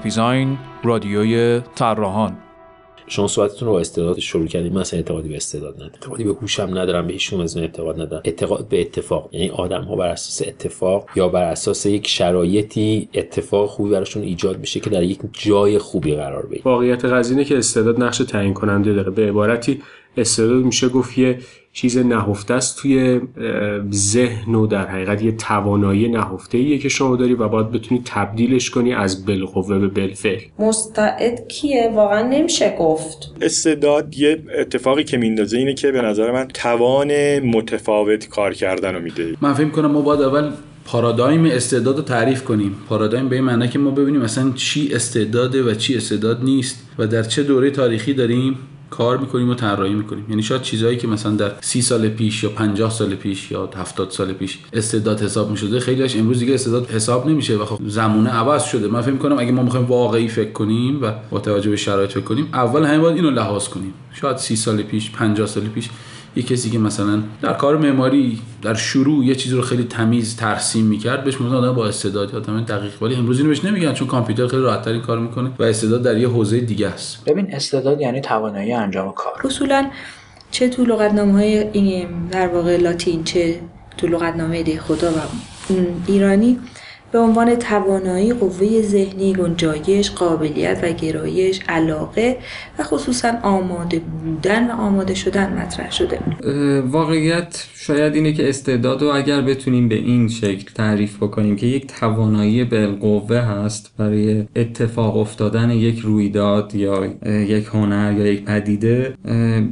ژاپیزاین رادیوی طراحان. شما صحبتتون رو با استعداد شروع کردیم. من اعتقادی به استعداد ندارم. اعتقادی به هوشم ندارم به هیچ از اعتقاد ندارم. اعتقاد به اتفاق. یعنی آدم ها بر اساس اتفاق یا بر اساس یک شرایطی اتفاق خوبی براشون ایجاد میشه که در یک جای خوبی قرار بگیره. واقعیت قضیه که استعداد نقش تعیین کننده داره. به عبارتی استعداد میشه گفت یه چیز نهفته است توی ذهن و در حقیقت یه توانایی نهفته ایه که شما داری و باید بتونی تبدیلش کنی از بالقوه به بالفعل. مستعد کیه؟ واقعا نمیشه گفت. استعداد یه اتفاقی که میندازه اینه که به نظر من توان متفاوت کار کردن رو میده. من فکر کنم ما باید اول پارادایم استعداد رو تعریف کنیم. پارادایم به این معنی که ما ببینیم مثلا چی استعداده و چی استعداد نیست و در چه دوره تاریخی داریم کار می‌کنیم و طراحی می‌کنیم. یعنی شاید چیزهایی که مثلا در سی سال پیش یا 50 سال پیش یا 70 سال پیش استعداد حساب می‌شده خیلیش امروز دیگه استعداد حساب نمیشه و خب زمونه عوض شده. من فکر کنم اگه ما می‌خوایم واقعی فکر کنیم و با توجه به شرایط فکر کنیم اول همین باید اینو لحاظ کنیم. شاید سی سال پیش 50 سال پیش یه کسی که مثلا در کار معماری در شروع یه چیزی رو خیلی تمیز ترسیم می‌کرد بهش میگن آدم با استعداد. یا تمام دقیق. ولی امروز اینو بهش نمیگن چون کامپیوتر خیلی راحت‌تر این کار می‌کنه و استعداد در یه حوزه دیگه است. ببین استعداد یعنی توانایی انجام کار. اصولا چه تو لغتنامه های این در واقع لاتین چه تو لغتنامه ده خدا و ایرانی به عنوان توانایی قوه ذهنی گنجایش قابلیت و گرایش علاقه و خصوصا آماده بودن و آماده شدن مطرح شده. واقعیت شاید اینه که استعداد رو اگر بتونیم به این شکل تعریف بکنیم که یک توانایی بالقوه هست برای اتفاق افتادن یک رویداد یا یک هنر یا یک پدیده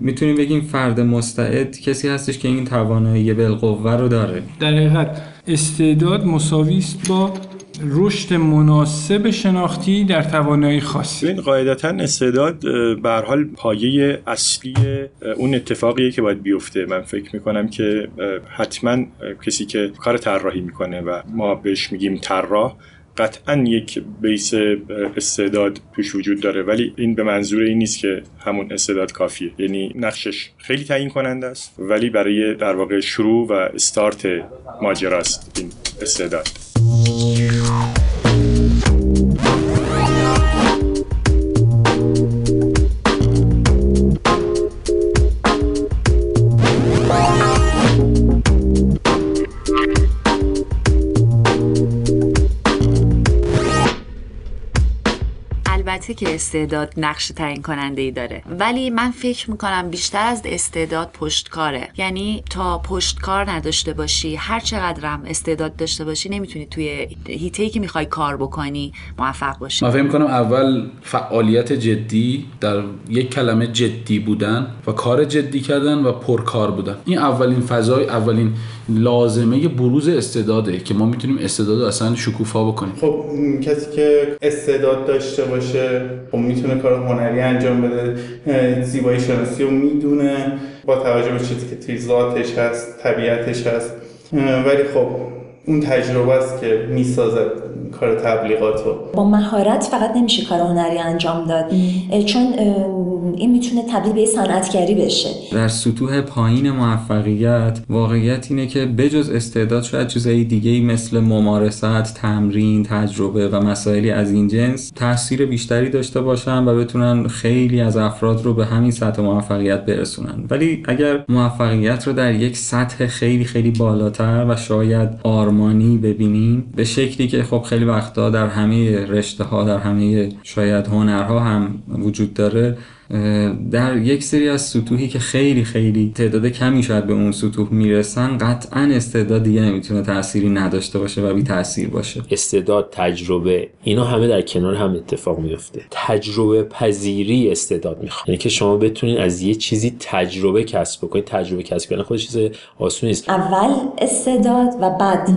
می‌تونیم بگیم فرد مستعد کسی هستش که این توانایی بالقوه رو داره. در حقیقت استعداد مساوی است با رشد مناسب شناختی در توانایی خاصی. این قاعدتا استعداد به حال پایه اصلی اون اتفاقیه که باید بیفته. من فکر می‌کنم که حتما کسی که کار طراحی می‌کنه و ما بهش میگیم طراح قطعا یک بیس استعداد توش وجود داره ولی این به منظور این نیست که همون استعداد کافیه. یعنی نقشش خیلی تعیین کننده است ولی برای در واقع شروع و استارت ماجراست این استعداد. که استعداد نقش تعیین کننده ای داره. ولی من فکر می‌کنم بیشتر از استعداد پشتکاره. یعنی تا پشتکار نداشته باشی هر چقدر هم استعداد داشته باشی نمی‌تونی توی هیته که می‌خوای کار بکنی موفق باشی. من فکر می‌کنم اول فعالیت جدی در یک کلمه جدی بودن و کار جدی کردن و پرکار بودن. این اولین فضای اولین لازمه بروز استعداده که ما می‌تونیم استعداد اصلا شکوفا بکنیم. خب کسی که استعداد داشته باشه خب می‌تونه کار هنری انجام بده زیبایی شناسی رو می‌دونه با توجه به چیزی که توی ذاتش هست طبیعتش هست. ولی خب اون تجربه است که می‌سازد کار تبلیغات رو. با مهارت فقط نمیشه کار هنری انجام داد. چون این می‌تونه تبدیل به صنعتگری بشه. در سطوح پایین موفقیت واقعیت اینه که بجز استعداد شاید چیزایی دیگه مثل ممارست تمرین تجربه و مسائلی از این جنس تاثیر بیشتری داشته باشن و بتونن خیلی از افراد رو به همین سطح موفقیت برسونن. ولی اگر موفقیت رو در یک سطح خیلی خیلی بالاتر و شاید آرمانی ببینیم به شکلی که خب خیلی وقتا در همه رشته ها در همه شاید هنرها هم وجود داره در یک سری از سطوحی که خیلی خیلی تعداد کمی شاید به اون سطوح می‌رسن قطعا استعداد دیگه نمی‌تونه تأثیری نداشته باشه و بی تاثیر باشه. استعداد تجربه اینا همه در کنار هم اتفاق میفته تجربه پذیری استعداد می‌خواد. یعنی که شما بتونید از یه چیزی تجربه کسب بکنید تجربه کسب کردن خودش چیز آسونی نیست. اول استعداد و بعد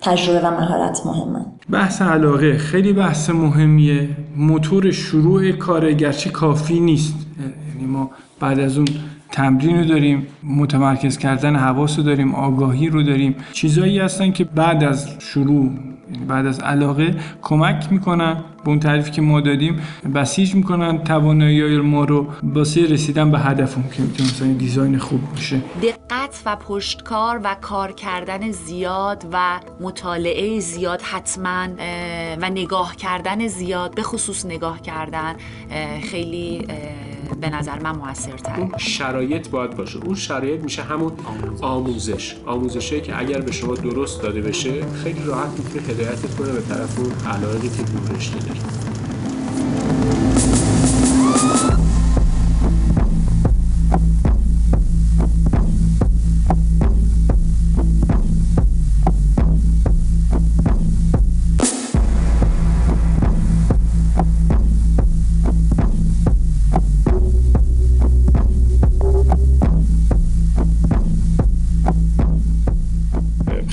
تجربه و مهارت مهمه. بحث علاقه خیلی بحث مهمیه. موتور شروع کار گرچه کافی نیست. یعنی ما بعد از اون تمرین رو داریم متمرکز کردن حواس رو داریم آگاهی رو داریم. چیزایی هستن که بعد از شروع یعنی بعد از علاقه کمک می‌کنن به اون تعریفی که ما دادیم بسیج می‌کنن توانایی ما رو واسه رسیدن به هدفمون که می‌تونه مثلا دیزاین خوب باشه. دقت و پشتکار و کار کردن زیاد و مطالعه زیاد حتما و نگاه کردن زیاد به خصوص نگاه کردن خیلی به نظر من موثرتر اون شرایط باید باشه. اون شرایط میشه همون آموزش. آموزشه که اگر به شما درست داده بشه خیلی راحت می‌تونه هدایتت کنه به طرف اون علایقی که دور رشته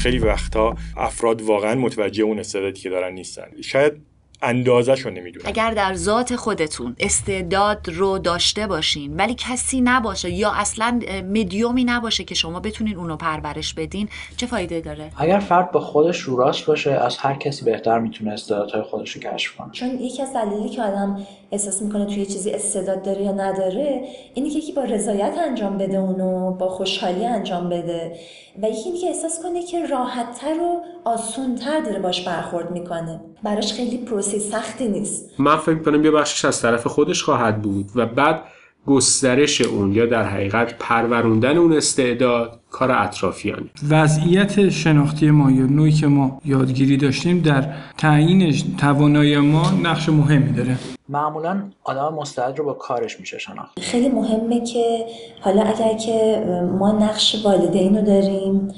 خیلی وقتا افراد واقعا متوجه اون استعدادی که دارن نیستن. شاید اندازش رو نمی‌دونن اگر در ذات خودتون استعداد رو داشته باشین ولی کسی نباشه یا اصلا مدیومی نباشه که شما بتونین اونو پرورش بدین چه فایده داره؟ اگر فرد با خودش رو راست باشه از هر کسی بهتر می‌تونه استعدادهای خودش رو کشف کنه. چون یکی از دلایلی که آدم احساس می‌کنه توی چیزی استعداد داره یا نداره اینی که یکی با رضایت انجام بده اونو با خوشحالی انجام بده. و یکی اینی که احساس کنه که راحتتر و آسونتر داره باش برخورد می‌کنه. براش خیلی پروسه سختی نیست. من فکر کنم یه بخشش از طرف خودش خواهد بود و بعد گسترش اون یا در حقیقت پروروندن اون استعداد کار اطرافیانه. وضعیت شناختی ما یا نوعی که ما یادگیری داشتیم در تعیین توانایی ما نقش مهمی داره. معمولا آدم مستعد رو با کارش میشه شناخت. خیلی مهمه که حالا اگر که ما نقش والدین رو داریم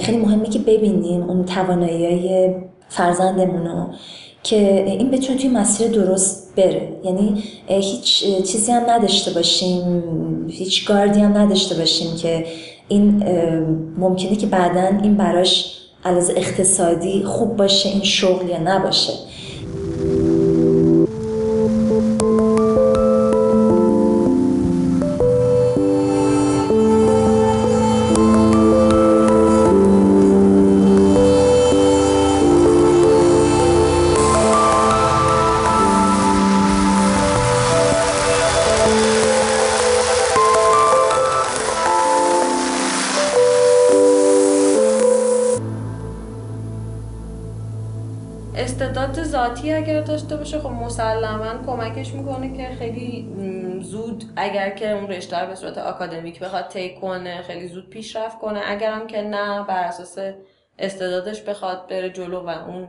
خیلی مهمه که ببینیم اون توانایی فرزندمون رو. که این بتونه توی مسیر درست بره. یعنی هیچ چیزی هم نداشته باشیم هیچ گاردی هم نداشته باشیم که این ممکنه که بعدا این براش علاز اقتصادی خوب باشه این شغل یا نباشه. باشه خب مسلما کمکش می‌کنه که خیلی زود اگر که اون رشته به صورت آکادمیک بخواد تیک کنه خیلی زود پیشرفت کنه. اگرم که نه بر اساس استعدادش بخواد بره جلو و اون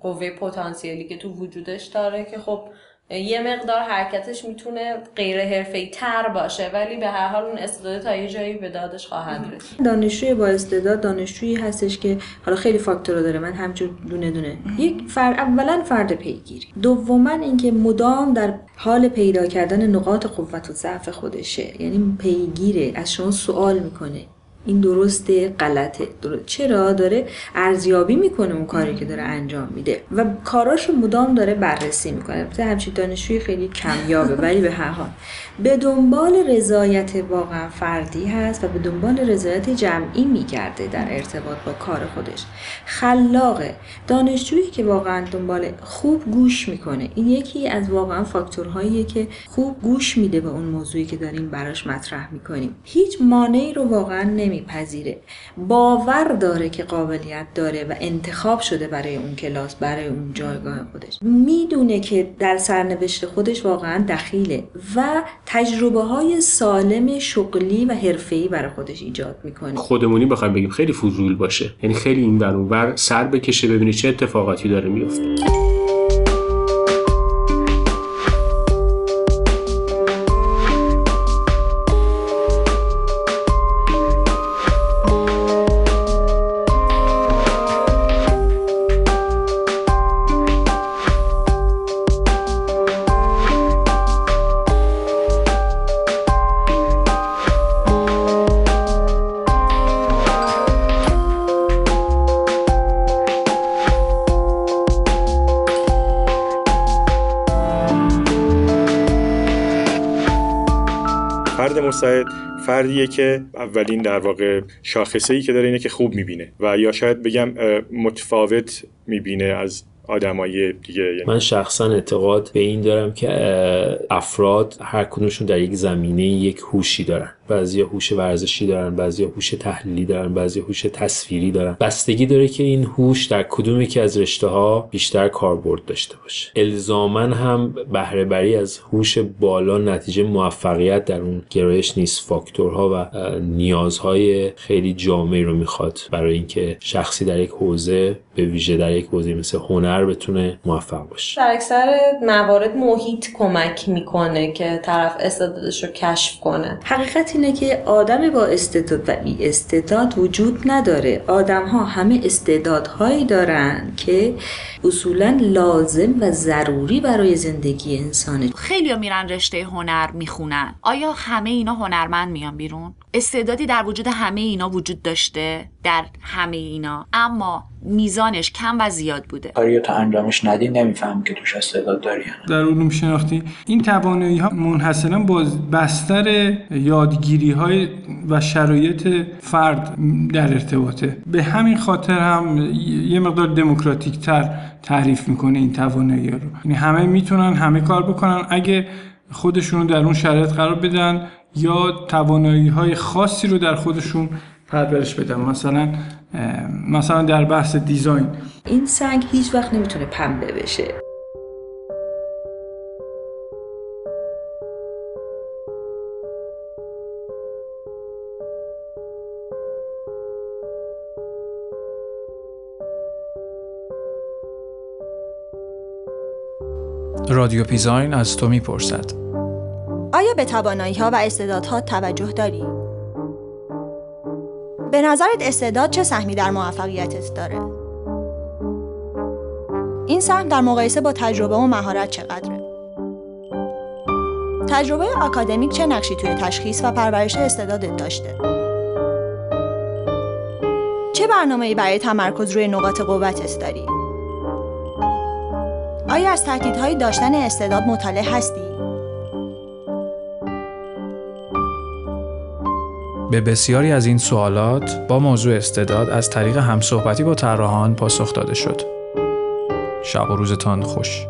قوه پتانسیلی که تو وجودش داره که خب یه مقدار حرکتش می‌تونه غیر حرفه‌ای تر باشه ولی به هر حال اون استعداد تا یه جایی به دادش خواهد رسید. دانشجوی با استعداد دانشجویی هستش که حالا خیلی فاکتور داره من همچون دونه دونه. یک فرد اولا فرد پیگیری. دوما اینکه مدام در حال پیدا کردن نقاط قوت و ضعف خودشه. یعنی پیگیره از شما سوال می‌کنه. این درسته غلطه. درست. چرا؟ داره ارزیابی می‌کنه اون کاری که داره انجام میده. و کاراشو مدام داره بررسی می‌کنه. البته همچین دانشجوی خیلی کمیابه ولی به هر حال. به دنبال رضایت واقعا فردی هست و به دنبال رضایت جمعی میگرده در ارتباط با کار خودش. خلاقه. دانشجویی که واقعا دنبال خوب گوش می‌کنه. این یکی از واقعا فاکتورهاییه که خوب گوش میده به اون موضوعی که داریم براش مطرح می‌کنیم. هیچ مانعی رو واقعا نمیپذیره. باور داره که قابلیت داره و انتخاب شده برای اون کلاس برای اون جایگاه خودش. می‌دونه که در سرنوشت خودش واقعا دخیله و تجربه های سالم شغلی و حرفه‌ای برای خودش ایجاد می‌کنه. خودمونی بخوایم بگیم خیلی فضول باشه. یعنی خیلی این ور سر بکشه ببینی چه اتفاقاتی داره میفته مستعد فردیه که اولین در واقع شاخصه ای که داره اینه که خوب می‌بینه و یا شاید بگم متفاوت می‌بینه از آدمای دیگه. یعنی من شخصا اعتقاد به این دارم که افراد هر کدومشون در یک زمینه یک هوشی دارن. بعضیا هوش ورزشی دارن بعضیا هوش تحلیلی دارن بعضیا هوش تصویری دارن. بستگی داره که این هوش در کدوم یکی از رشته ها بیشتر کاربرد داشته باشه. الزاما هم بهره بری از هوش بالا نتیجه موفقیت در اون گرایش نیست. فاکتورها و نیازهای خیلی جامعی رو می‌خواد برای اینکه شخصی در یک حوزه به ویژه در یک حوزه مثل هنر بتونه موفق باشه. در اکثر موارد محیط کمک می‌کنه که طرف استعدادش رو کشف کنه. حقیقت اینه که آدم با استعداد و بی استعداد وجود نداره. آدم ها همه استعدادهایی دارن که اصولا لازم و ضروری برای زندگی انسانه. خیلی ها میرن رشته هنر می‌خونن. آیا همه اینا هنرمند میان بیرون؟ استعدادی در وجود همه اینا وجود داشته در همه اینا. اما میزانش کم و زیاد بوده. کاری تا انجامش ندی نمیفهم که توش استعداد داری در علوم شناختی این توانایی ها منحصرا با بستر یادگیری های و شرایط فرد در ارتباطه. به همین خاطر هم یه مقدار دموکراتیک تر تعریف می‌کنه این توانایی رو. یعنی همه می‌تونن همه کار بکنن. اگه خودشون در اون شرایط قرار بدن یا توانایی های خاصی رو در خودشون پرورش بدن. مثلا مثلا در بحث دیزاین. این سنگ هیچ وقت نمی‌تونه پنبه بشه. رادیو پیزاین از تو می‌پرسد. به توانایی ها و استعدادها توجه داری؟ به نظرت استعداد چه سهمی در موفقیتت داره؟ این سهم در مقایسه با تجربه و مهارت چقدره؟ تجربه آکادمیک چه نقشی توی تشخیص و پرورش استعدادت داشته؟ چه برنامه‌ای برای تمرکز روی نقاط قوتت داری؟ آیا از تهدیدهای داشتن استعداد مطلع هستی؟ به بسیاری از این سوالات با موضوع استعداد از طریق همصحبتی با طراحان پاسخ داده شد. شب و روزتان خوش.